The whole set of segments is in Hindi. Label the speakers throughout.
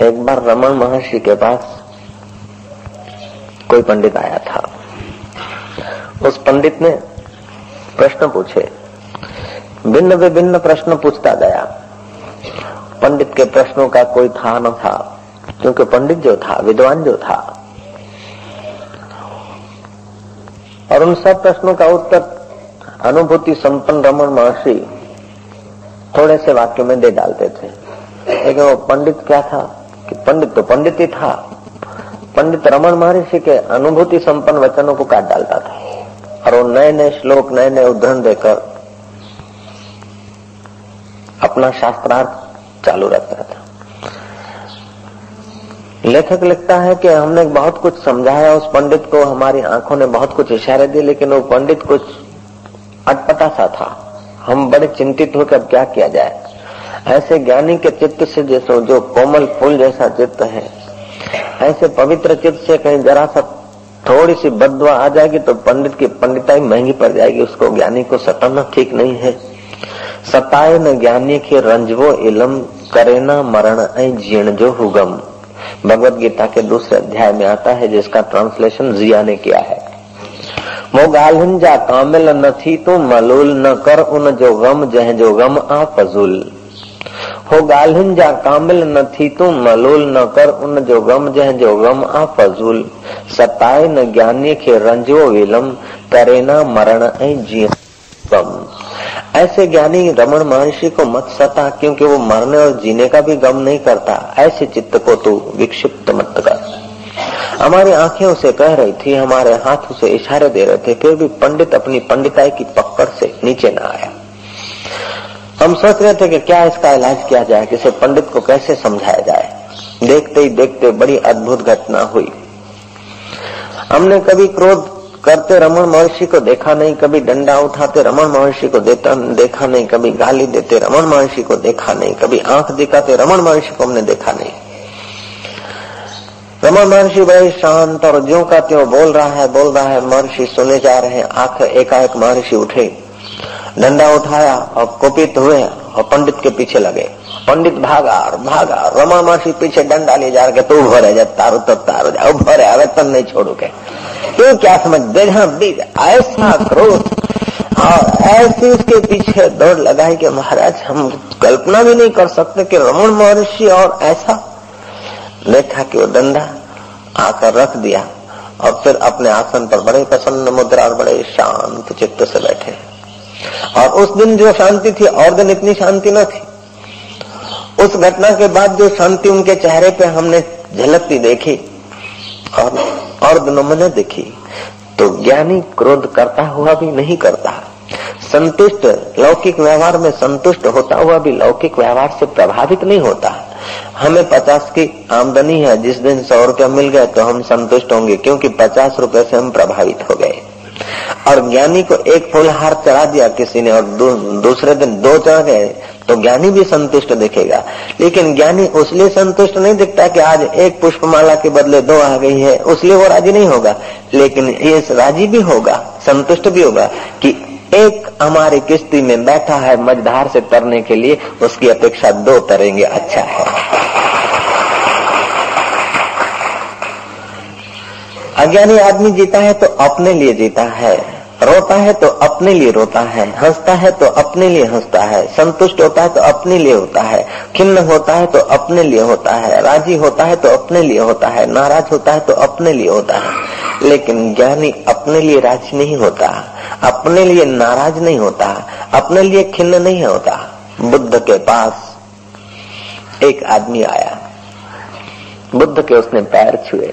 Speaker 1: एक बार रमन महर्षि के पास कोई पंडित आया था। उस पंडित ने प्रश्न पूछे। भिन्न विभिन्न प्रश्न पूछता गया। पंडित के प्रश्नों का कोई था न था, क्योंकि पंडित जो था, विद्वान जो था। और उन सब प्रश्नों का उत्तर अनुभूति संपन्न रमन महर्षि थोड़े से वाक्य में दे डालते थे। लेकिन वो पंडित क्या था? कि पंडित तो पंडित ही था। पंडित रमन महर्षि के अनुभूति संपन्न वचनों को काट डालता था। और वो नए नए श्लोक नए नए उदाहरण देकर अपना शास्त्रार्थ चालू रखता था। लेखक लिखता है कि हमने बहुत कुछ समझाया, उस पंडित को हमारी आँखों ने बहुत कुछ इशारे दिए, लेकिन वो पंडित कुछ अटपटा सा था। हम बड़े चिंतित हुए अब क्या किया जाए? ऐसे ज्ञानी के चित्त से जैसे, जो कोमल फूल जैसा चित्त है, ऐसे पवित्र चित्त से कहीं जरा सा थोड़ी सी बदवा आ जाएगी तो पंडित की पंडिताई महँगी पड़ जाएगी, उसको ज्ञानी को सताना ठीक नहीं है। सताए न ज्ञानी के रंजवो इलम करे न मरण जीण जो हुगम। भगवत गीता के दूसरे अध्याय में आता है, जिसका ट्रांसलेशन जिया ने किया है। वो गालिंजा कामिल न थी तो मलूल न कर उन जो गम, जह जो गम आ फजूल हो गालिन जा कामिल न थी तू, मलूल न कर, उन जो गम, जह जो गम आ फजूल। सताए न ज्ञानी के रंजो विलम करे न मरण ऐ गम ऐसे ज्ञानी रमन महर्षि को मत सता, क्योंकि वो मरने और जीने का भी गम नहीं करता। ऐसे चित्त को तू विक्षिप्त मत कर। हमारी आँखें उसे कह रही थी, हमारे हाथ उसे इशारे दे रहे थे, फिर भी पंडित अपनी पंडिताई की पकड़ से नीचे न आया। हम सोच रहे थे कि क्या इसका इलाज किया जाए, किसे पंडित को कैसे समझाया जाए। देखते ही देखते बड़ी अद्भुत घटना हुई। हमने कभी क्रोध करते रमन महर्षि को देखा नहीं, कभी डंडा उठाते रमन महर्षि को देता, देखा नहीं, कभी गाली देते रमन महर्षि को देखा नहीं, कभी आँख दिखाते रमन महर्षि को हमने देखा नहीं। रमन महर्षि बड़े शांत और ज्यो का त्यों बोल रहा है, बोल रहा है, महर्षि सुने जा रहे हैं, आँख एकाएक महर्षि उठे। डंडा उठाया और कुपित हुए और पंडित के पीछे लगे। पंडित भागा और भागा। रमा महर्षि पीछे डंडा ले जा रहे, तू भरे जा, तारो तो तारो जा भरे अरे तन नहीं छोड़ू के तू क्या समझ बीज, ऐसा क्रोध। और ऐसे उसके पीछे दौड़ लगाई कि महाराज, हम कल्पना भी नहीं कर सकते कि रमन महर्षि और ऐसा। देखा कि वो डंडा आकर रख दिया और फिर अपने आसन पर बड़े प्रसन्न मुद्रा और बड़े शांत चित्त से बैठे। और उस दिन जो शांति थी, और दिन इतनी शांति न थी। उस घटना के बाद जो शांति उनके चेहरे पे हमने झलकती देखी, और और दिनों में देखी तो ज्ञानी क्रोध करता हुआ भी नहीं करता। संतुष्ट, लौकिक व्यवहार में संतुष्ट होता हुआ भी लौकिक व्यवहार से प्रभावित नहीं होता। हमें पचास की आमदनी है, जिस दिन सौ रुपया मिल गए तो हम संतुष्ट होंगे, क्योंकि पचास रुपए से हम प्रभावित हो गए। और ज्ञानी को एक फूल हार चढ़ा दिया किसी ने और दू, दूसरे दिन दो चढ़ गए तो ज्ञानी भी संतुष्ट दिखेगा। लेकिन ज्ञानी उसलिए संतुष्ट नहीं दिखता कि आज एक पुष्पमाला के बदले दो आ गई है उसलिए वो राज़ी नहीं होगा। लेकिन ये राज़ी भी होगा संतुष्ट भी होगा कि एक हमारी किश्ती में बैठा है मझधार से तरने के लिए उसकी अपेक्षा दो तरेंगे अच्छा है। अज्ञानी आदमी जीता है तो अपने लिए जीता है रोता है तो अपने लिए रोता है हंसता है तो अपने लिए हंसता है संतुष्ट होता है तो अपने लिए होता है खिन्न होता है तो अपने लिए होता है राज़ी होता है तो अपने लिए होता है नाराज़ होता है तो अपने लिए होता है लेकिन ज्ञानी अपने लिए राज़ी नहीं होता अपने लिए नाराज़ नहीं होता अपने लिए खिन्न नहीं होता बुद्ध के पास एक आदमी आया बुद्ध के उसने पैर छुए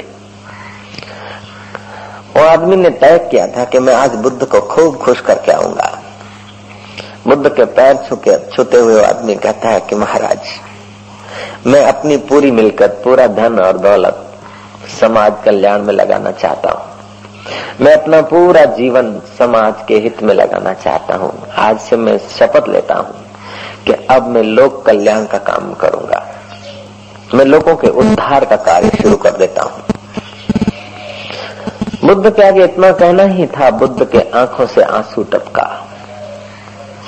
Speaker 1: वो आदमी ने तय किया था कि मैं आज बुद्ध को खूब खुश करके आऊँगा। बुद्ध के पैर छुके छूते हुए आदमी कहता है कि महाराज, मैं अपनी पूरी मिलकत, पूरा धन और दौलत समाज कल्याण में लगाना चाहता हूँ। मैं अपना पूरा जीवन समाज के हित में लगाना चाहता हूँ। आज से मैं शपथ लेता हूँ कि अब मैं लोक कल्याण का काम करूँगा। मैं लोगों के उद्धार का कार्य शुरू कर देता हूँ। बुद्ध के आगे इतना कहना ही था, बुद्ध के आँखों से आँसू टपका।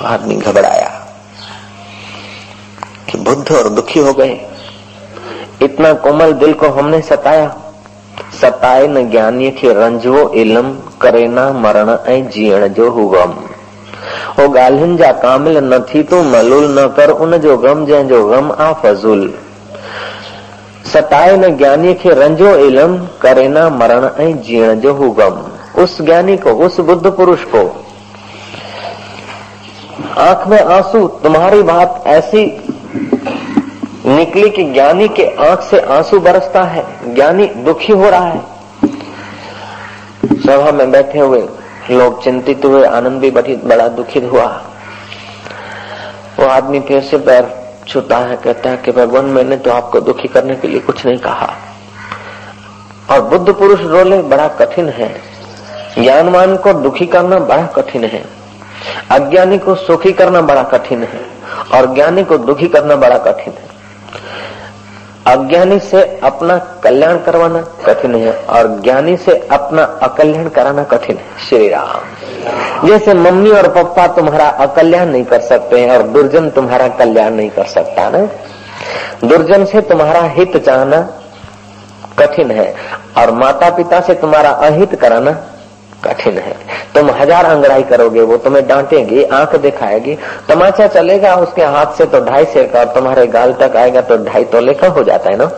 Speaker 1: आदमी घबराया कि बुद्ध और दुखी हो गए। इतना कोमल दिल को हमने सताया। सताए न ज्ञानी खे रंजो इलम, करे न मरण ऐं जीअण जो हुगम हो ॻाल्हियुनि जा कामिल न थी तूं, मलूल न कर उन जो गम जंहिंजो गम आ फज़ूल। सताए न ज्ञानी खे रंजो इलम, करे न मरण ऐं जीअण जो हुगम उस ज्ञानी को, उस बुद्ध पुरुष को। आँख में आँसू, तुम्हारी बात ऐसी निकली कि ज्ञानी के आँख से आँसू बरसता है। ज्ञानी दुखी हो रहा है। सभा में बैठे हुए लोग चिंतित हुए, आनंद भी बड़ी बड़ा दुखित हुआ। वो आदमी फिर से पैर छूता है, कहता है कि भगवान, मैंने तो आपको दुखी करने के लिए कुछ नहीं कहा। और बुद्ध पुरुष रोले, बड़ा कठिन है। ज्ञानवान को दुखी करना बड़ा कठिन है। अज्ञानी को सुखी करना बड़ा कठिन है। और ज्ञानी को दुखी करना बड़ा कठिन है। अज्ञानी से अपना कल्याण करवाना कठिन है और ज्ञानी से अपना अकल्याण कराना कठिन है। श्री राम। जैसे मम्मी और पप्पा तुम्हारा अकल्याण नहीं कर सकते हैं और दुर्जन तुम्हारा कल्याण नहीं कर सकता ना। दुर्जन से तुम्हारा हित चाहना कठिन है और माता पिता से तुम्हारा अहित कराना कठिन है। तुम हज़ार अंगड़ाई करोगे, वो तुम्हें डांटेगी, आँख दिखाएगी, तमाचा चलेगा, उसके हाथ से तो ढाई से का और तुम्हारे गाल तक आएगा तो ढाई तो लेखा हो जाता है ना।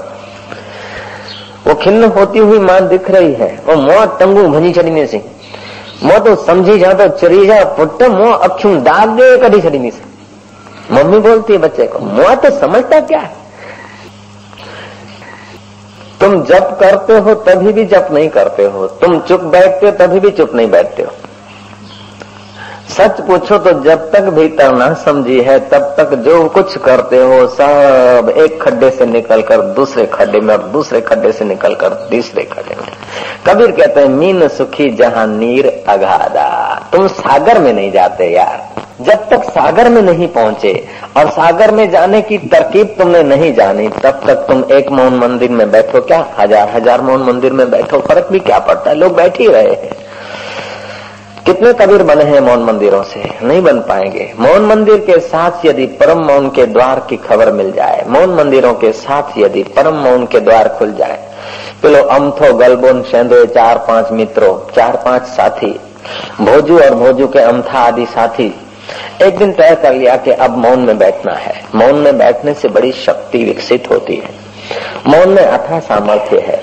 Speaker 1: वो खिन्न होती हुई माँ दिख रही है, वो मोह टंगू भनी छड़ी से। मोह तो समझी जा तो चरी जा, पुट मो अखियों दाग दे कड़ी छड़ी से। मम्मी बोलती है, बच्चे को, मो तो समझता क्या है? तुम जप करते हो, तभी भी जप नहीं करते हो। तुम चुप बैठते हो, तभी भी चुप नहीं बैठते हो। सच पूछो तो जब तक भीतर ना समझी है, तब तक जो कुछ करते हो, सब एक खड्डे से निकलकर दूसरे खड्डे में, और दूसरे खड्डे से निकलकर तीसरे खड्डे में। कबीर कहते हैं, मीन सुखी जहाँ नीर अगाधा। तुम सागर में नहीं जाते यार। जब तक सागर में नहीं पहुँचे, और सागर में जाने की तरकीब तुमने नहीं जानी, तब तक तुम एक मौन मंदिर में बैठो क्या? हज़ार हज़ार मौन मंदिर में बैठो, फ़र्क भी क्या पड़ता है? लोग बैठ ही रहे हैं। कितने कबीर बने हैं मौन मंदिरों से? नहीं बन पाएँगे। मौन मंदिर के साथ यदि परम मौन के द्वार की खबर मिल जाए, मौन मंदिरों के साथ यदि परम मौन के द्वार खुल जाए, पेलो अमथो, गलबोन सेंदो चार पाँच मित्रों, चार पाँच साथी, भोजू और भोजू के अमथा आदि साथी, एक दिन तय कर लिया कि अब मौन में बैठना है। मौन में बैठने से बड़ी शक्ति विकसित होती है। मौन में अथा सामर्थ्य है।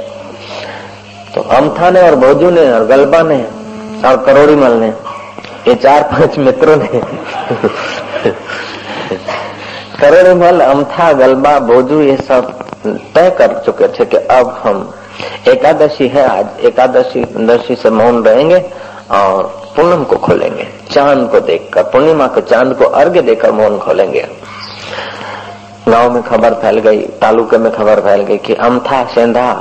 Speaker 1: तो अमथा ने और भोजू ने और गलबा ने और करोड़ी मल ने ये चार पाँच मित्रों ने। करोड़ी मल, अमथा, गलबा भोजू ये सब तय कर चुके थे कि अब हम एकादशी है, आज एकादशी, दशी से मौन रहेंगे और पूनम को खोलेंगे, चाँद को देखकर, पूर्णिमा के चाँद को अर्घ्य देकर मौन खोलेंगे। गाँव में खबर फैल गई, तालुके में खबर फैल गई कि अमथा, सेंधा,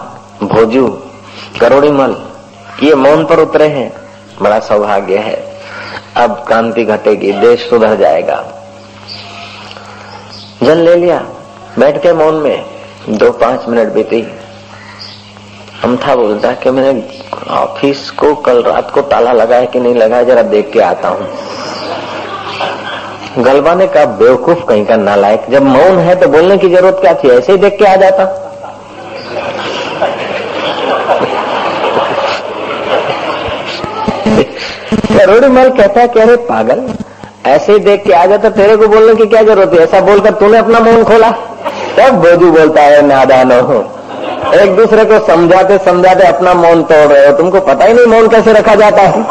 Speaker 1: भोजू, करोड़ी मल, ये मौन पर उतरे हैं। बड़ा सौभाग्य है। अब क्रांति घटेगी, देश सुधर जाएगा। जल ले लिया, बैठ के मौन में, दो पाँच मिनट बीती। अमथा बोलता कि मैंने ऑफ़िस को कल रात को ताला लगाया कि नहीं लगाया, जरा देख के आता हूँ। गलबा ने कहा, बेवकूफ़ कहीं का नालायक, जब मौन है तो बोलने की ज़रूरत क्या थी? ऐसे ही देख के आ जाता। करोड़ी मल कहता है कह रहे पागल, ऐसे ही देख के आ जाता तेरे को बोलने की क्या ज़रूरत है? ऐसा बोलकर तूने अपना मौन खोला? तब बोझू बोलता है, नादान। एक दूसरे को समझाते समझाते अपना मौन तोड़ रहे हो। तुमको पता ही नहीं मौन कैसे रखा जाता है।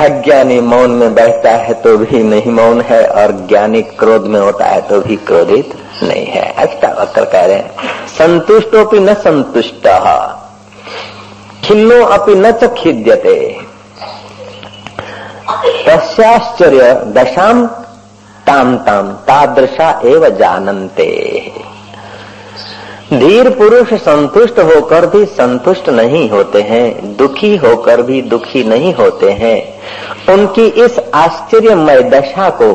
Speaker 1: अज्ञानी मौन में बैठता है तो भी नहीं मौन है, और ज्ञानी क्रोध में होता है तो भी क्रोधित नहीं है। अष्टावक्र कह रहे हैं। संतुष्टोपि न संतुष्ट। खिन्नो अपि न च खिद्यते। तस्याश्चर्य दशाम ताम ताम तादृशा एव जानते धीर पुरुष संतुष्ट होकर भी संतुष्ट नहीं होते हैं, दुखी होकर भी दुखी नहीं होते हैं। उनकी इस आश्चर्यमय दशा को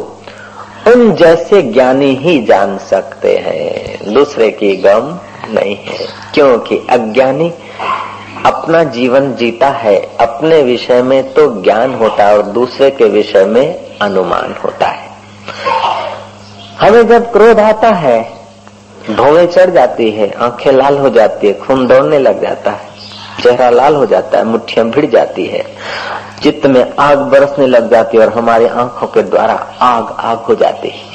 Speaker 1: उन जैसे ज्ञानी ही जान सकते हैं। दूसरे की गम नहीं है। क्योंकि अज्ञानी अपना जीवन जीता है, अपने विषय में तो ज्ञान होता है और दूसरे के विषय में अनुमान होता है। हमें जब क्रोध आता है भौवें चढ़ जाती है, आँखें लाल हो जाती है, खून दौड़ने लग जाता है, चेहरा लाल हो जाता है, मुठ्ठियाँ भिड़ जाती है, चित्त में आग बरसने लग जाती है और हमारी आँखों के द्वारा आग आग हो जाती है।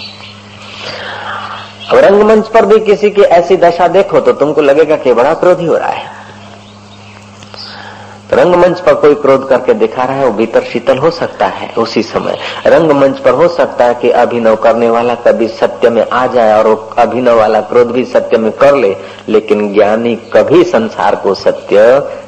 Speaker 1: अब रंगमंच पर भी किसी की ऐसी दशा देखो तो तुमको लगेगा कि बड़ा क्रोधी हो रहा है। रंगमंच पर कोई क्रोध करके दिखा रहा है, वो भीतर शीतल हो सकता है उसी समय। रंगमंच पर हो सकता है कि अभिनव करने वाला कभी सत्य में आ जाए और वो अभिनव वाला क्रोध भी सत्य में कर ले, लेकिन ज्ञानी कभी संसार को सत्य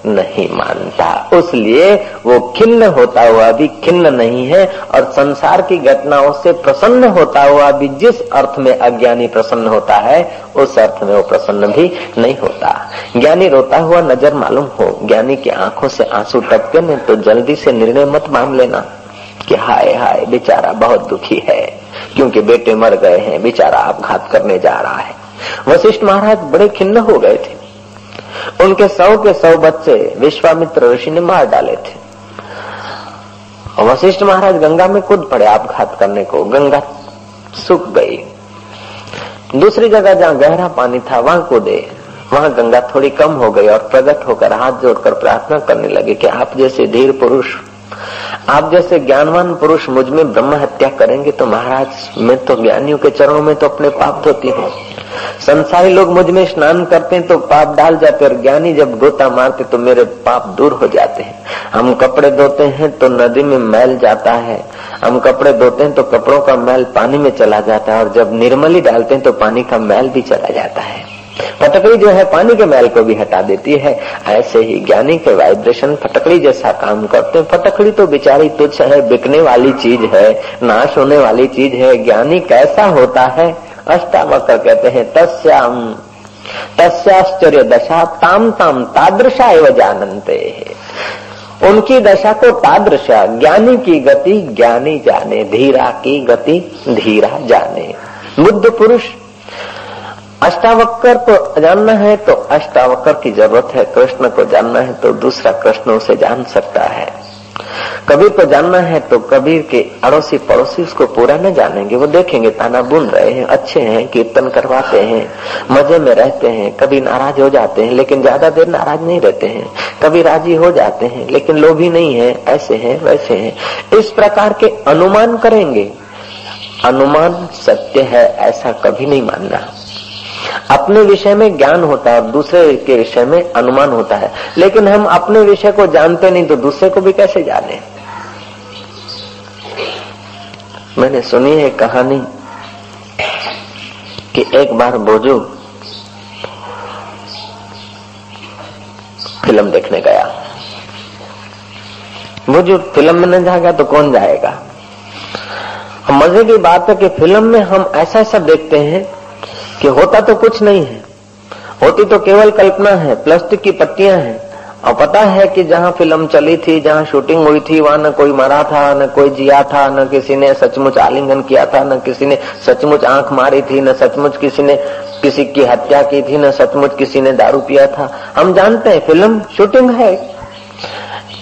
Speaker 1: नहीं मानता। उसलिए वो खिन्न होता हुआ भी खिन्न नहीं है और संसार की घटनाओं से प्रसन्न होता हुआ भी जिस अर्थ में अज्ञानी प्रसन्न होता है, उस अर्थ में वो प्रसन्न भी नहीं होता। ज्ञानी रोता हुआ नज़र मालूम हो, ज्ञानी की आँखों से आँसू टपके में तो जल्दी से निर्णय मत मान लेना कि हाय हाय, बेचारा बहुत दुखी है, क्योंकि बेटे मर गए हैं, बेचारा आपघात करने जा रहा है। वशिष्ठ महाराज बड़े खिन्न हो गए थे। उनके सौ के सौ बच्चे विश्वामित्र ऋषि ने मार डाले थे। वशिष्ठ महाराज गंगा में कूद पड़े आपघात करने को, गंगा सूख गई। दूसरी जगह जहाँ गहरा पानी था, वहाँ कूदे वहाँ गंगा थोड़ी कम हो गई और प्रकट होकर हाथ जोड़कर प्रार्थना करने लगे कि आप जैसे धीर पुरुष, आप जैसे ज्ञानवान पुरुष मुझमें ब्रह्म हत्या करेंगे तो महाराज, मैं तो ज्ञानियों के चरणों में तो अपने पाप धोती हूँ। संसारी लोग मुझमें स्नान करते हैं तो पाप डाल जाते और ज्ञानी जब गोता मारते तो मेरे पाप दूर हो जाते हैं। हम कपड़े धोते हैं तो नदी में मैल जाता है। हम कपड़े धोते हैं तो कपड़ों का मैल पानी में चला जाता है और जब निर्मली डालते हैं तो पानी का मैल भी चला जाता है। फटकड़ी जो है पानी के मैल को भी हटा देती है। ऐसे ही ज्ञानी के वाइब्रेशन फटकड़ी जैसा काम करते हैं। फटकड़ी तो बेचारी तुच्छ है, बिकने वाली चीज़ है, नाश होने वाली चीज़ है। ज्ञानी कैसा होता है? अष्टावक्र कहते हैं तस्याम तस्याश्चर्य दशा ताम ताम तादृशा एवं जानते है। उनकी दशा को तादृशा, ज्ञानी की गति ज्ञानी जाने, धीरा की गति धीरा जाने। बुद्ध पुरुष अष्टावक्र को जानना है तो अष्टावक्र की ज़रूरत है। कृष्ण को जानना है तो दूसरा कृष्ण उसे जान सकता है। कबीर को जानना है तो कबीर के अड़ोसी पड़ोसी उसको पूरा न जानेंगे। वो देखेंगे, ताना बुन रहे हैं, अच्छे हैं, कीर्तन करवाते हैं, मज़े में रहते हैं, कभी नाराज़ हो जाते हैं, लेकिन ज़्यादा देर नाराज़ नहीं रहते हैं। कभी राज़ी हो जाते हैं, लेकिन लोभी नहीं है, ऐसे हैं, वैसे हैं। इस प्रकार के अनुमान करेंगे। अनुमान सत्य है, ऐसा कभी नहीं मानना। अपने विषय में ज्ञान होता है और दूसरे के विषय में अनुमान होता है। लेकिन हम अपने विषय को जानते नहीं तो दूसरे को भी कैसे जाने? मैंने सुनी है कहानी कि एक बार बोझू फ़िल्म देखने गया। बोझू फ़िल्म में न जाएगा तो कौन जाएगा? मज़े की बात है कि फ़िल्म में हम ऐसा ऐसा देखते हैं कि होता तो कुछ नहीं है। होती तो केवल कल्पना है प्लास्टिक की पत्तियाँ हैं। और पता है कि जहाँ फ़िल्म चली थी, जहाँ शूटिंग हुई थी, वहाँ न कोई मरा था, न कोई जिया था, न किसी ने सचमुच आलिंगन किया था, न किसी ने सचमुच आँख मारी थी, न सचमुच किसी ने किसी की हत्या की थी, न सचमुच किसी ने दारू पिया था। हम जानते हैं, फ़िल्म, शूटिंग है।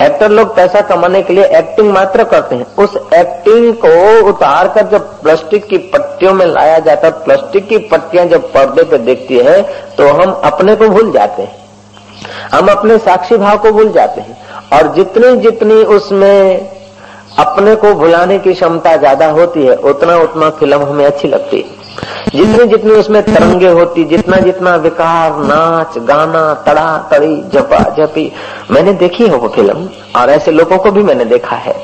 Speaker 1: एक्टर लोग पैसा कमाने के लिए एक्टिंग मात्र करते हैं। उस एक्टिंग को उतार कर जब प्लास्टिक की पट्टियों में लाया जाता है प्लास्टिक की पट्टियाँ जब पर्दे पे देखती है तो हम अपने को भूल जाते हैं। हम अपने साक्षी भाव को भूल जाते हैं। और जितनी जितनी उसमें अपने को भुलाने की क्षमता ज़्यादा होती है, उतना उतना फ़िल्म हमें अच्छी लगती है। जितनी जितनी उसमें तरंगे होती, जितना जितना विकार, नाच, गाना, तड़ा, तड़ी, जपा, जपी, मैंने देखी है वो फ़िल्म, और ऐसे लोगों को भी मैंने देखा है।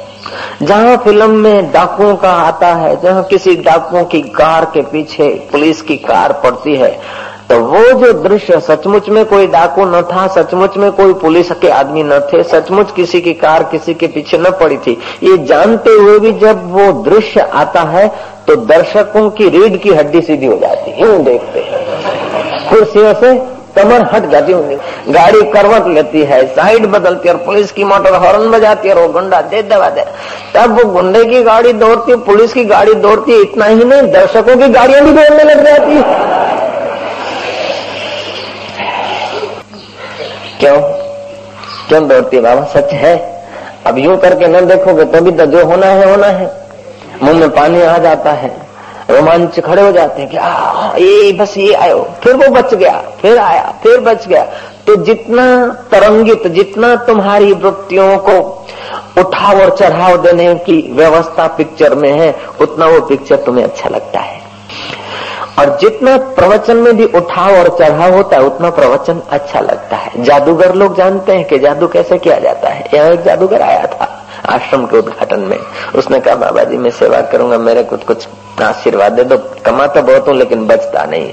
Speaker 1: जहाँ फ़िल्म में डाकुओं का आता है, जहाँ किसी डाकुओं की कार के पीछे पुलिस की कार पड़ती है तो वो जो दृश्य सचमुच में कोई डाकू न था, सचमुच में कोई पुलिस के आदमी न थे, सचमुच किसी की कार किसी के पीछे न पड़ी थी, ये जानते हुए भी जब वो दृश्य आता है तो दर्शकों की रीढ़ की हड्डी सीधी हो जाती है देखते हैं। कुर्सियों से कमर हट जाती होंगी। गाड़ी करवट लेती है, साइड बदलती है और पुलिस की मोटर हॉर्न बजाती है और वो गुंडा दे दबा दे। तब वो गुंडे की गाड़ी दौड़ती पुलिस की गाड़ी दौड़ती इतना ही नहीं, दर्शकों की गाड़ियाँ भी दौड़ने लग जाती है। क्यों? क्यों दौड़ती बाबा? सच है। अब यूँ करके न देखोगे तो भी तो जो होना है होना है। मुँह में पानी आ जाता है। रोमांच खड़े हो जाते हैं कि आ, ये बस ये आयो। फिर वो बच गया फिर आया फिर बच गया। तो जितना तरंगित जितना तुम्हारी वृत्तियों को उठाव और चढ़ाव देने की व्यवस्था पिक्चर में है उतना वो पिक्चर तुम्हें अच्छा लगता है। और जितना प्रवचन में भी उठाव और चढ़ाव होता है, उतना प्रवचन अच्छा लगता है। जादूगर लोग जानते हैं कि जादू कैसे किया जाता है। यहाँ एक जादूगर आया था, आश्रम के उद्घाटन में। उसने कहा बाबा जी मैं सेवा करूँगा, मेरे कुछ कुछ आशीर्वाद दे दो। कमाता बहुत हूँ, लेकिन बचता नहीं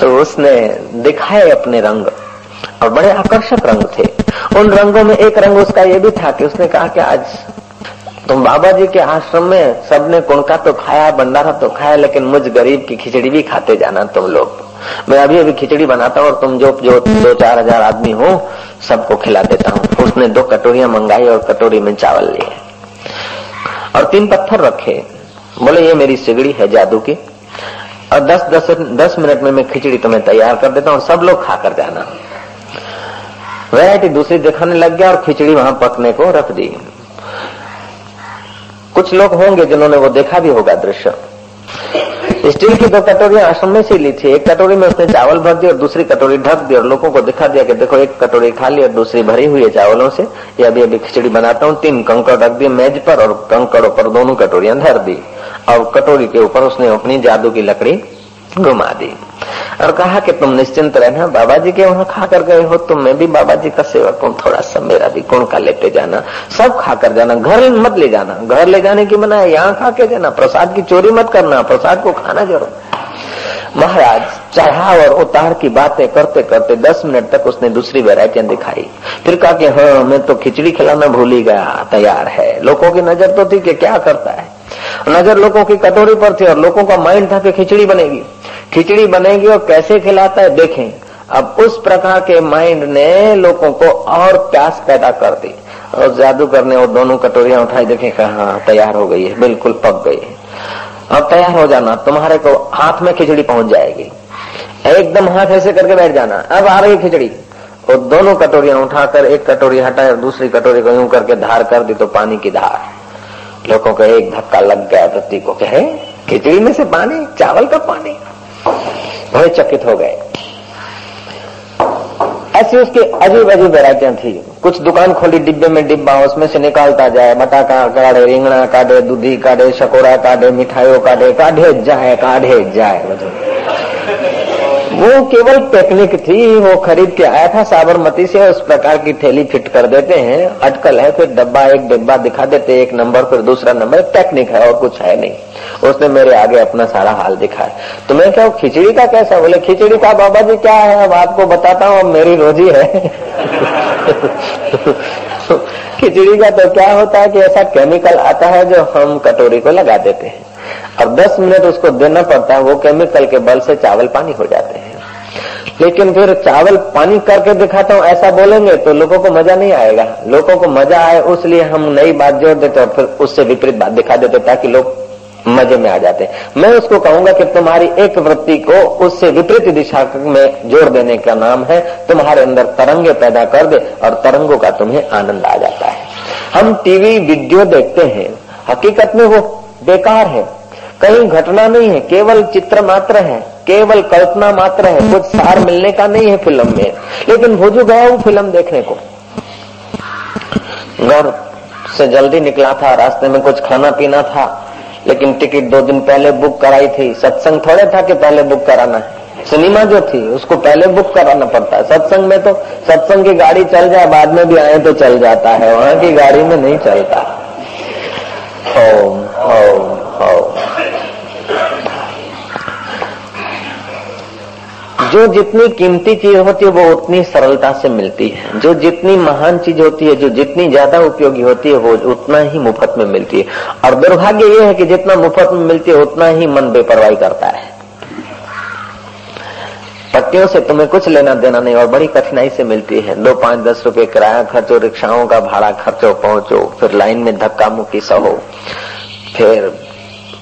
Speaker 1: तो उसने दिखाए अपने रंग, और बड़े आकर्षक रंग थे। उन रंगों में एक रंग उसका ये भी था कि उसने कहा कि आज तुम बाबा जी के आश्रम में सबने कुणका तो खाया, भंडारा तो खाया, लेकिन मुझ गरीब की खिचड़ी भी खाते जाना तुम लोग। मैं अभी अभी खिचड़ी बनाता हूँ और तुम जो जो, दो, चार हज़ार आदमी हो, सबको खिला देता हूँ। उसने दो कटोरिया मंगाई और कटोरी में चावल लिए। और तीन पत्थर रखे। बोले, ये मेरी सिगड़ी है जादू की। और दस दस दस मिनट में मैं खिचड़ी तुम्हें तैयार कर देता हूँ, सब लोग खाकर जाना। वैरायटी दूसरी दिखाने लग गया और खिचड़ी वहाँ पकने को रख दी। कुछ लोग होंगे जिन्होंने वो देखा भी होगा दृश्य। स्टील की दो कटोरियाँ आश्रम में से ली थी। एक कटोरी में उसने चावल भर दिया और दूसरी कटोरी ढक दी और लोगों को दिखा दिया कि देखो, एक कटोरी खा ली और दूसरी भरी हुई है चावलों से। ये अभी अभी खिचड़ी बनाता हूँ। तीन कंकड़ रख दिए मेज पर और कंकड़ों पर दोनों कटोरियाँ धर दी। और कटोरी के ऊपर उसने अपनी जादू की लकड़ी घुमा दी। और कहा कि तुम निश्चिंत रहना बाबा जी के वहाँ खाकर गए हो तो मैं भी बाबा जी का सेवक हूँ थोड़ा सा मेरा भी गुण का लेते जाना, सब खाकर जाना, घर मत ले जाना, घर ले जाने की मना है यहाँ खा के जाना, प्रसाद की चोरी मत करना, प्रसाद को खाना ज़रूर। महाराज, चढ़ाव और उतार की बातें करते करते दस मिनट तक उसने दूसरी वेराइटियाँ दिखाई। फिर कहा कि हाँ मैं तो खिचड़ी खिलाना भूल ही गया, तैयार है। लोगों की नज़र तो थी कि क्या करता है। नज़र लोगों की कटोरी पर थी और लोगों का माइंड था कि खिचड़ी बनेगी। खिचड़ी बनेगी और कैसे खिलाता है देखें। अब उस प्रकार के माइंड ने लोगों को और प्यास पैदा कर दी। और जादूगर ने वो दोनों कटोरियाँ उठाई, देखे कहा तैयार हो गई है, बिल्कुल पक गई है। अब तैयार हो जाना, तुम्हारे को हाथ में खिचड़ी पहुँच जाएगी। एकदम हाथ ऐसे करके बैठ जाना। अब आ रही खिचड़ी। और दोनों कटोरियाँ उठाकर, एक कटोरी हटाए और दूसरी कटोरी को यूँ करके धार कर दी तो पानी की धार। लोगों को एक धक्का लग गया वृत्ति को कहे, खिचड़ी में से पानी, चावल का पानी। बड़े चकित हो गए। ऐसी उसकी अजीब अजीब वेराइटियाँ थी। कुछ दुकान खोली, डिब्बे में डिब्बा, उसमें से निकालता जाए, बटाका काढ़े, रिंगणा काढ़े, दूधी काढ़े, शकोरा काढ़े, मिठाइयों काढ़े काढ़े जाए काढ़े जाए वो केवल टेक्निक थी, वो खरीद के आया था, साबरमती से, उस प्रकार की थैली फिट कर देते हैं, अटकल है, फिर डब्बा एक डिब्बा दिखा देते, एक नंबर, फिर दूसरा नंबर, टेक्निक है और कुछ है नहीं। उसने मेरे आगे अपना सारा हाल दिखाया। तो मैं क्या, खिचड़ी का कैसा? बोले, खिचड़ी का बाबा जी क्या है? अब आपको बताता हूँ मेरी रोजी है। खिचड़ी का तो क्या होता है कि ऐसा केमिकल आता है जो हम कटोरी को लगा देते हैं। और 10 मिनट उसको देना पड़ता है, वो केमिकल के बल से चावल पानी हो जाते हैं। लेकिन फिर चावल पानी करके दिखाता हूँ, ऐसा बोलेंगे तो लोगों को मज़ा नहीं आएगा। लोगों को मज़ा आए, उसलिए हम नई बात जोड़ देते और फिर उससे विपरीत बात दिखा देते ताकि लोग मज़े में आ जाते मैं उसको कहूँगा कि तुम्हारी एक वृत्ति को उससे विपरीत दिशा में जोड़ देने का नाम है। तुम्हारे अंदर तरंगे पैदा कर दे और तरंगों का तुम्हें आनंद आ जाता है। हम टीवी, वीडियो देखते हैं। हकीकत में वो बेकार है। कहीं घटना नहीं है, केवल चित्र मात्र है, केवल कल्पना मात्र है, कुछ सार मिलने का नहीं है फ़िल्म में। लेकिन भोजू गया हूँ फ़िल्म देखने को। घर से जल्दी निकला था, रास्ते में कुछ खाना पीना था, लेकिन टिकट दो दिन पहले बुक कराई थी। सत्संग थोड़े था कि पहले बुक कराना है। सिनेमा जो थी, उसको पहले बुक कराना पड़ता है। सत्संग में तो सत्संग की गाड़ी चल जाए, बाद में भी आए तो चल जाता है, वहाँ की गाड़ी में नहीं चलता। ओम ओम ओम। जो जितनी कीमती चीज़ होती है, वो उतनी सरलता से मिलती है। जो जितनी महान चीज़ होती है, जो जितनी ज़्यादा उपयोगी होती है, वो उतना ही मुफ़्त में मिलती है। और दुर्भाग्य ये है कि जितना मुफ़्त में मिलती है, उतना ही मन बेपरवाही करता है। पट्टियों से तुम्हें कुछ लेना देना नहीं, और बड़ी कठिनाई से मिलती है। दो पाँच दस रुपए किराया खर्चो, रिक्शाओं का भाड़ा खर्चो, पहुंचो, फिर लाइन में धक्का मुक्की सहो, फिर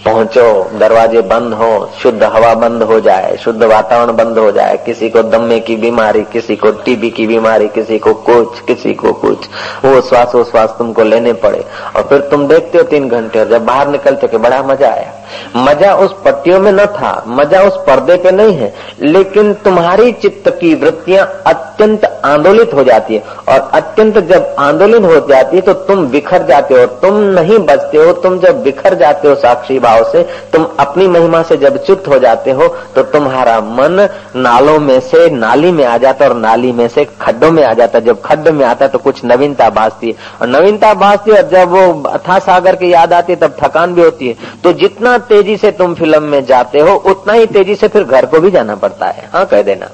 Speaker 1: पहुंचो, दरवाजे बंद हो, शुद्ध हवा बंद हो जाए, शुद्ध वातावरण बंद हो जाए, किसी को दम्मे की बीमारी, किसी को टीबी की बीमारी, किसी को कुछ, किसी को कुछ, वो श्वास वो श्वास तुमको लेने पड़े। और फिर तुम देखते हो तीन घंटे, और जब बाहर निकलते के बड़ा मज़ा आया। मज़ा उस पट्टियों में न था, मज़ा उस पर्दे पे नहीं है, लेकिन तुम्हारी चित्त की वृत्तियाँ अत्यंत आंदोलित हो जाती है। और अत्यंत जब आंदोलित हो जाती है तो तुम बिखर जाते हो, तुम नहीं बचते हो, तुम जब बिखर जाते हो साक्षी भाव से, तुम अपनी महिमा से जब चुप्त हो जाते हो तो तुम्हारा मन नालों में से नाली में आ जाता और नाली में से खड्डों में आ जाता जब खड्ड में आता तो कुछ नवीनता बाजती है। और नवीनता बाजती है जब वो अथा सागर की याद आती है, तब थकान भी होती है। तो जितना तेज़ी से तुम फ़िल्म में जाते हो, उतना ही तेज़ी से फिर घर को भी जाना पड़ता है। हाँ कह देना।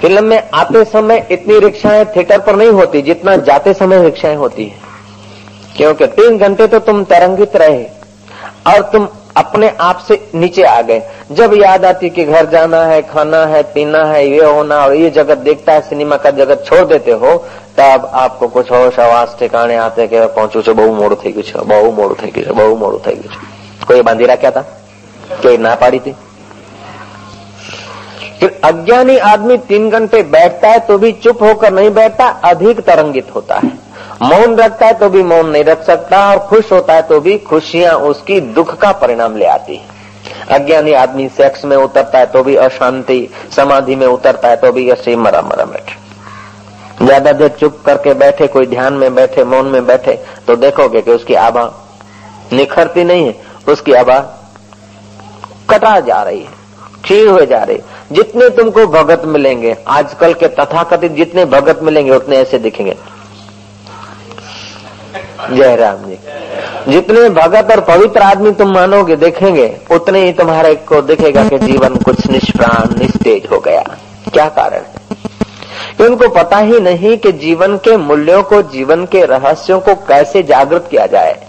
Speaker 1: फ़िल्म में आते समय इतनी रिक्शाएँ थिएटर पर नहीं होती, जितना जाते समय रिक्शाएँ होती है। क्योंकि तीन घंटे तो तुम तरंगित रहे, और तुम अपने आप से नीचे आ गए जब याद आती कि घर जाना है खाना है पीना है ये होना और ये जगत देखता है सिनेमा का जगत छोड़ देते हो तब आपको कुछ होश आवास ठिकाने आते कि पहुंचू छो बहु मोड़ू થઈ ગયું છે બહુ મોડું થઈ ગયું છે બહુ મોડું થઈ ગયું છે કોઈ બાંધી રાખ્યા था कोई ना पाड़ी थी फिर अज्ञानी आदमी तीन घंटे बैठता है तो भी चुप होकर नहीं बैठता अधिक तरंगित होता है मौन रखता है तो भी मौन नहीं रख सकता और खुश होता है तो भी खुशियाँ उसकी दुख का परिणाम ले आती है। अज्ञानी आदमी सेक्स में उतरता है तो भी अशांति, समाधि में उतरता है तो भी ऐसे मरा मरा बैठे। ज़्यादा देर चुप करके बैठे, कोई ध्यान में बैठे, मौन में बैठे तो देखोगे कि उसकी आभा निखरती नहीं है, उसकी आभा कटा जा रही है क्षीण हो जा रही जितने तुमको भगत मिलेंगे, आजकल के तथाकथित जितने भगत मिलेंगे, उतने ऐसे दिखेंगे। जय राम जी। जितने भगत और पवित्र आदमी तुम मानोगे, देखेंगे, उतने ही तुम्हारे को दिखेगा कि जीवन कुछ निष्प्राण, निस्तेज हो गया। क्या कारण? है उनको पता ही नहीं कि जीवन के मूल्यों को, जीवन के रहस्यों को कैसे जागृत किया जाए।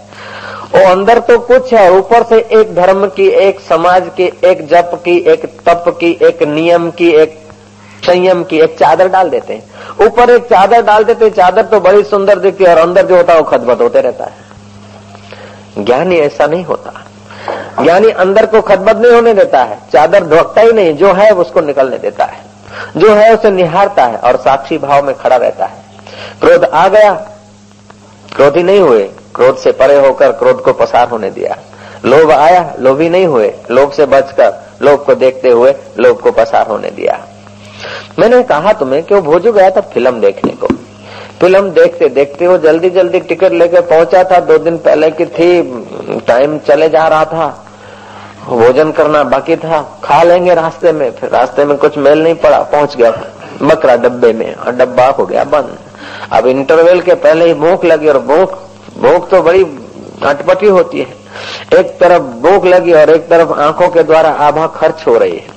Speaker 1: वो अंदर तो कुछ है, ऊपर से एक धर्म की, एक समाज की, एक जप की, एक तप की, एक नियम की, एक संयम की एक चादर डाल देते हैं। ऊपर एक चादर डाल देते चादर तो बड़ी सुंदर दिखती है और अंदर जो होता है वो खतबत होते रहता है। ज्ञानी ऐसा नहीं होता। ज्ञानी अंदर को खतबत नहीं होने देता है। चादर ढोकता ही नहीं। जो है उसको निकलने देता है। जो है उसे निहारता है और साक्षी भाव में खड़ा रहता है। क्रोध आ गया। क्रोधी नहीं हुए। क्रोध से परे होकर क्रोध को पसार होने दिया। लोभ आया। लोभी नहीं हुए। लोभ से बचकर लोभ को देखते हुए लोभ को पसार होने दिया। मैंने कहा तुम्हें कि वो भोजू गया था फ़िल्म देखने को। फ़िल्म देखते देखते वो जल्दी जल्दी टिकट लेकर पहुँचा था, दो दिन पहले की थी, टाइम चले जा रहा था। भोजन करना बाकी था, खा लेंगे रास्ते में, फिर रास्ते में कुछ मेल नहीं पड़ा, पहुँच गया। बकरा डब्बे में, और डब्बा हो गया बंद। अब इंटरवेल के पहले ही भूख लगी, और भूख भूख तो बड़ी अटपटी होती है। एक तरफ़ भूख लगी और एक तरफ़ आँखों के द्वारा आभा खर्च हो रही है।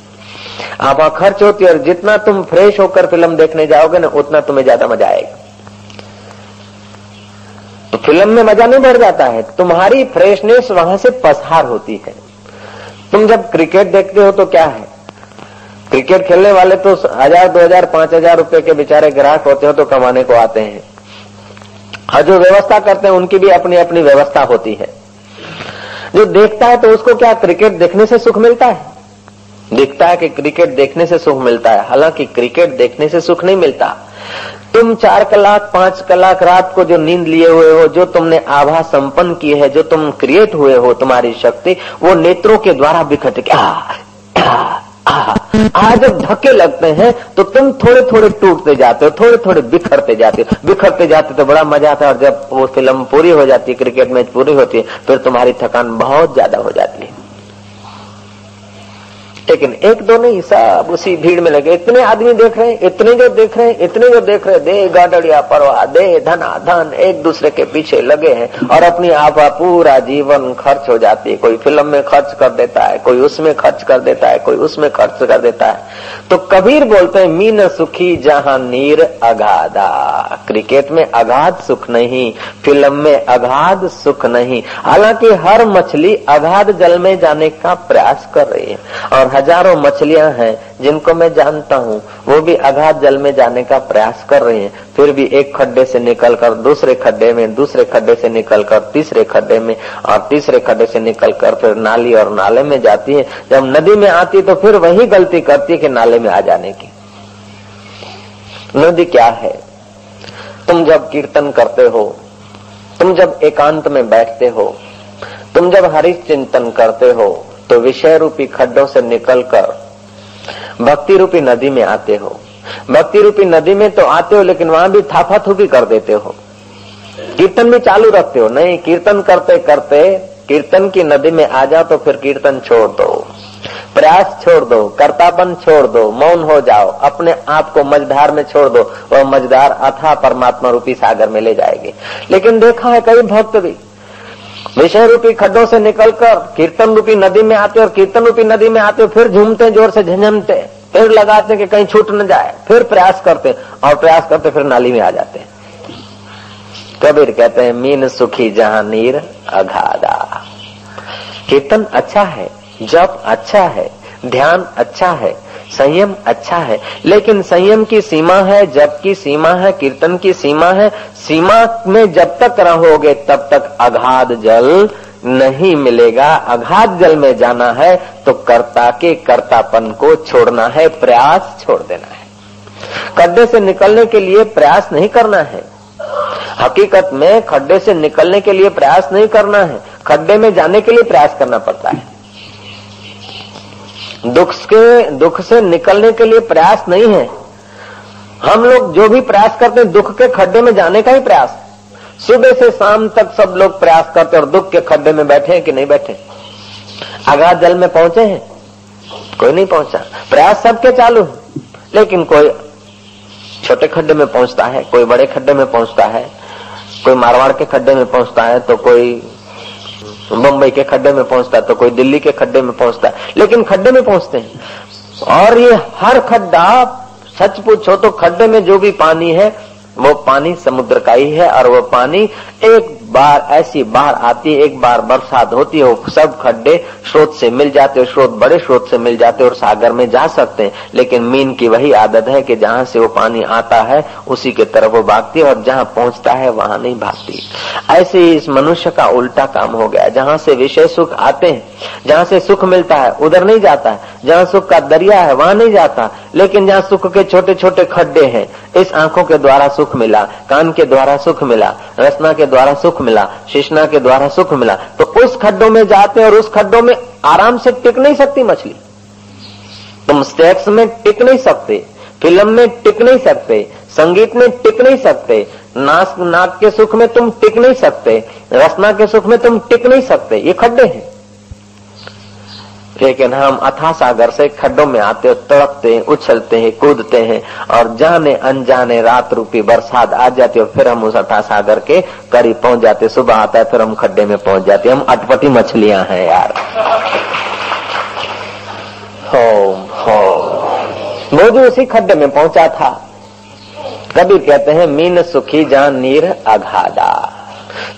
Speaker 1: आभा खर्च होती है और जितना तुम फ्रेश होकर फ़िल्म देखने जाओगे ना, उतना तुम्हें ज़्यादा मज़ा आएगा। तो फ़िल्म में मज़ा नहीं बढ़ जाता है। तुम्हारी फ्रेशनेस वहाँ से पसार होती है। तुम जब क्रिकेट देखते हो तो क्या है? क्रिकेट खेलने वाले तो हज़ार, दो हज़ार, पाँच हज़ार रुपए के बेचारे ग्राहक होते हो तो कमाने को आते हैं। और जो व्यवस्था करते हैं, उनकी भी अपनी अपनी व्यवस्था होती है। जो देखता है तो उसको क्या क्रिकेट देखने से सुख मिलता है? दिखता है कि क्रिकेट देखने से सुख मिलता है। हालाँकि क्रिकेट देखने से सुख नहीं मिलता। तुम चार कलाक, पाँच कलाक रात को जो नींद लिए हुए हो, जो तुमने आभा संपन्न की है, जो तुम क्रिएट हुए हो तुम्हारी शक्ति, वो नेत्रों के द्वारा बिखट के आज जब धक्के लगते हैं तो तुम थोड़े थोड़े टूटते जाते हो थोड़े थोड़े बिखरते जाते हो। बिखरते जाते तो बड़ा मज़ा आता है, और जब वो फ़िल्म पूरी हो जाती है, क्रिकेट मैच पूरी होती है, फिर तुम्हारी थकान बहुत ज़्यादा हो जाती है। लेकिन एक दो नहीं, सब उसी भीड़ में लगे। इतने आदमी देख रहे हैं, इतने जो देख रहे हैं, इतने जो देख रहे हैं, दे गाडड़िया परवा, दे धना, धन, एक दूसरे के पीछे लगे हैं और अपनी आपा पूरा जीवन खर्च हो जाती है। कोई फ़िल्म में खर्च कर देता है, कोई उसमें खर्च कर देता है, कोई उसमें खर्च कर देता है। तो कबीर बोलते हैं, मीन सुखी जहाँ नीर अगाधा। क्रिकेट में अगाध सुख नहीं, फ़िल्म में अगाध सुख नहीं। हालाँकि हर मछली अगाध जल में जाने का प्रयास कर रही है। और हज़ारों मछलियाँ हैं, जिनको मैं जानता हूँ। वो भी अगाध जल में जाने का प्रयास कर रही हैं। फिर भी एक खड्डे से निकलकर, दूसरे खड्डे में, दूसरे खड्डे से निकलकर, तीसरे खड्डे में और तीसरे खड्डे से निकलकर फिर नाली और नाले में जाती है। जब नदी में आती तो फिर वही गलती करती है कि नाले में आ जाने की। नदी क्या है? तुम जब कीर्तन करते हो, तुम जब एकांत में बैठते हो, तुम जब हरि चिंतन करते हो तो विषय रूपी खड्डों से निकलकर भक्ति रूपी नदी में आते हो। भक्ति रूपी नदी में तो आते हो, लेकिन वहाँ भी थाफा थूकी कर देते हो। कीर्तन भी चालू रखते हो। नहीं, कीर्तन करते करते कीर्तन की नदी में आ जाओ तो फिर कीर्तन छोड़ दो। प्रयास छोड़ दो, कर्तापन छोड़ दो, मौन हो जाओ, अपने आप को मझधार में छोड़ दो, वह मझधार अथा परमात्मा रूपी सागर में ले जाएगी। लेकिन देखा है कई भक्त भी विषय रूपी खड्डों से निकलकर कीर्तन रूपी नदी में आते और कीर्तन रूपी नदी में आते फिर झूमते ज़ोर से झंझमते फिर लगाते कि कहीं छूट न जाए। फिर प्रयास करते और प्रयास करते फिर नाली में आ जाते कबीर कहते हैं, मीन सुखी जहाँ नीर अघादा कीर्तन अच्छा है जब अच्छा है ध्यान अच्छा है, संयम अच्छा है, लेकिन संयम की सीमा है जब की सीमा है, कीर्तन की सीमा है, सीमा में जब तक रहोगे तब तक अगाध जल नहीं मिलेगा। अगाध जल में जाना है तो कर्ता के कर्तापन को छोड़ना है, प्रयास छोड़ देना है। खड्डे से निकलने के लिए प्रयास नहीं करना है। हकीकत में खड्डे से निकलने के लिए प्रयास नहीं करना है। खड्डे में जाने के लिए प्रयास करना पड़ता है। दुख के, दुख से निकलने के लिए प्रयास नहीं है। हम लोग जो भी प्रयास करते हैं, दुख के खड्डे में जाने का ही प्रयास। सुबह से शाम तक सब लोग प्रयास करते और दुख के खड्डे में बैठे हैं कि नहीं बैठे। आगाज़ जल में पहुँचे हैं? कोई नहीं पहुँचा। प्रयास सबके चालू है। लेकिन कोई छोटे खड्डे में पहुँचता है, कोई बड़े खड्डे में पहुँचता है, कोई मारवाड़ के खड्डे में पहुँचता है तो कोई बम्बई के खड्डे में पहुँचता तो कोई दिल्ली के खड्डे में पहुँचता लेकिन खड्डे में पहुँचते हैं। और ये हर खड्डा, सच पूछो तो खड्डे में जो भी पानी है, वो पानी समुद्र का ही है, और वो पानी एक बार, ऐसी बाढ़ आती है, एक बार बरसात होती है सब खड्डे स्रोत से मिल जाते हैं, स्रोत बड़े स्रोत से मिल जाते और सागर में जा सकते हैं। लेकिन मीन की वही आदत है कि जहाँ से वो पानी आता है, उसी के तरफ़ वो भागती है और जहाँ पहुँचता है, वहाँ नहीं भागती। ऐसे ही इस मनुष्य का उल्टा काम हो गया। जहाँ से विषय सुख आते हैं, जहाँ से सुख मिलता है, उधर नहीं जाता है। जहाँ सुख का दरिया है, वहाँ नहीं जाता। लेकिन जहाँ सुख के छोटे छोटे खड्डे हैं, इस आँखों के द्वारा सुख मिला, कान के द्वारा सुख मिला रचना के द्वारा सुख मिला शिष्णा के द्वारा सुख मिला तो उस खड्डों में जाते और उस खड्डों में आराम से टिक नहीं सकती मछली। तुम सेक्स में टिक नहीं सकते, फ़िल्म में टिक नहीं सकते, संगीत में टिक नहीं सकते नाक के सुख में तुम टिक नहीं सकते, रसना के सुख में तुम टिक नहीं सकते, ये खड्डे हैं। लेकिन हम अथा सागर से खड्डों में आते तड़पते हैं, उछलते हैं, कूदते हैं और जाने अनजाने रात रूपी बरसात आ जाती है फिर हम उस अथा सागर के करीब पहुँच जाते सुबह आता है, फिर हम खड्डे में पहुँच जाते हम अटपटी मछलियाँ हैं यार। हो हो वो जो उसी खड्डे में पहुँचा था। कभी कहते हैं, मीन सुखी जान नीर अघादा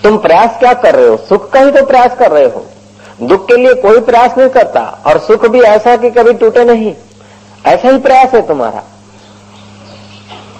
Speaker 1: तुम प्रयास क्या कर रहे हो? सुख का ही तो प्रयास कर रहे हो। दुख के लिए कोई प्रयास नहीं करता, और सुख भी ऐसा कि कभी टूटे नहीं। ऐसा ही प्रयास है तुम्हारा।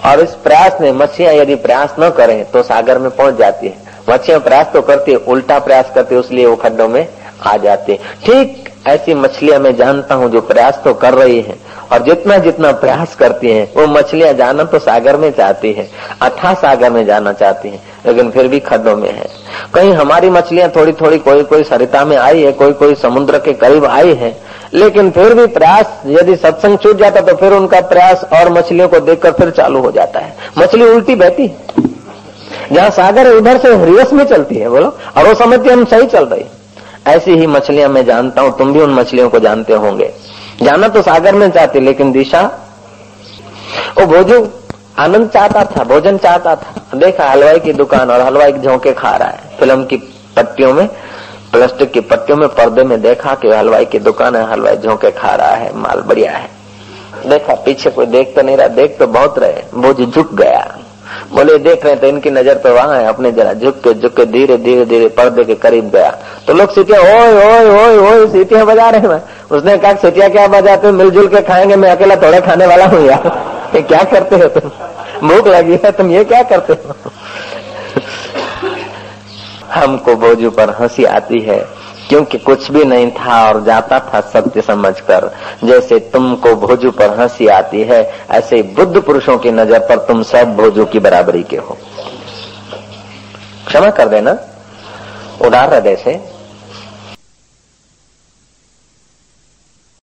Speaker 1: और इस प्रयास में मछलियाँ यदि प्रयास न करें तो सागर में पहुँच जाती है। मछलियाँ प्रयास तो करती है, उल्टा प्रयास करती है, उसलिए वो खड्डों में आ जाती है। ठीक ऐसी मछलियाँ मैं जानता हूँ जो प्रयास तो कर रही है, और जितना जितना प्रयास करती हैं, वो मछलियाँ जाना तो सागर में चाहती है अथा सागर में जाना चाहती हैं। लेकिन फिर भी खड्डों में है। कहीं हमारी मछलियाँ थोड़ी थोड़ी कोई कोई सरिता में आई है कोई कोई समुद्र के करीब आई है, लेकिन फिर भी प्रयास, यदि सत्संग छूट जाता तो फिर उनका प्रयास और मछलियों को देखकर फिर चालू हो जाता है। मछली उल्टी बहती जहाँ सागर है, उधर से रिवर्स में चलती है, बोलो। और वो समझती हम सही चल रही ऐसी ही मछलियाँ मैं जानता हूँ, तुम भी उन मछलियों को जानते होंगे। जाना तो सागर में चाहती लेकिन दिशा, वो भोजन, आनंद चाहता था, भोजन चाहता था। देखा, हलवाई की दुकान और हलवाई झोंके खा रहा है। फ़िल्म की पट्टियों में, प्लास्टिक की पट्टियों में, पर्दे में देखा कि हलवाई की दुकान है, हलवाई झोंके खा रहा है, माल बढ़िया है। देखा, पीछे कोई देख तो नहीं रहा, देख तो बहुत रहे। बोझ झुक गया। बोले, देख रहे तो इनकी नज़र तो वहाँ है, अपने जरा झुक के झुक के धीरे धीरे धीरे पर्दे के करीब गया। तो लोग सीटियाँ, ओए ओए ओए ओए, सीटियाँ बजा रहे हैं उसने कहा सोचिया क्या बजाते मिलजुल के खाएँगे, मैं अकेला थोड़ा खाने वाला हूँ यार। क्या करते हो तुम? भूख लगी है, तुम ये क्या करते हो? हमको बोझू पर हँसी आती है, क्योंकि कुछ भी नहीं था और जाता था सत्य समझकर। जैसे तुमको भोजू पर हँसी आती है, ऐसे बुद्ध पुरुषों की नज़र पर तुम सब भोजू की बराबरी के हो। क्षमा कर देना। उदार हृदय से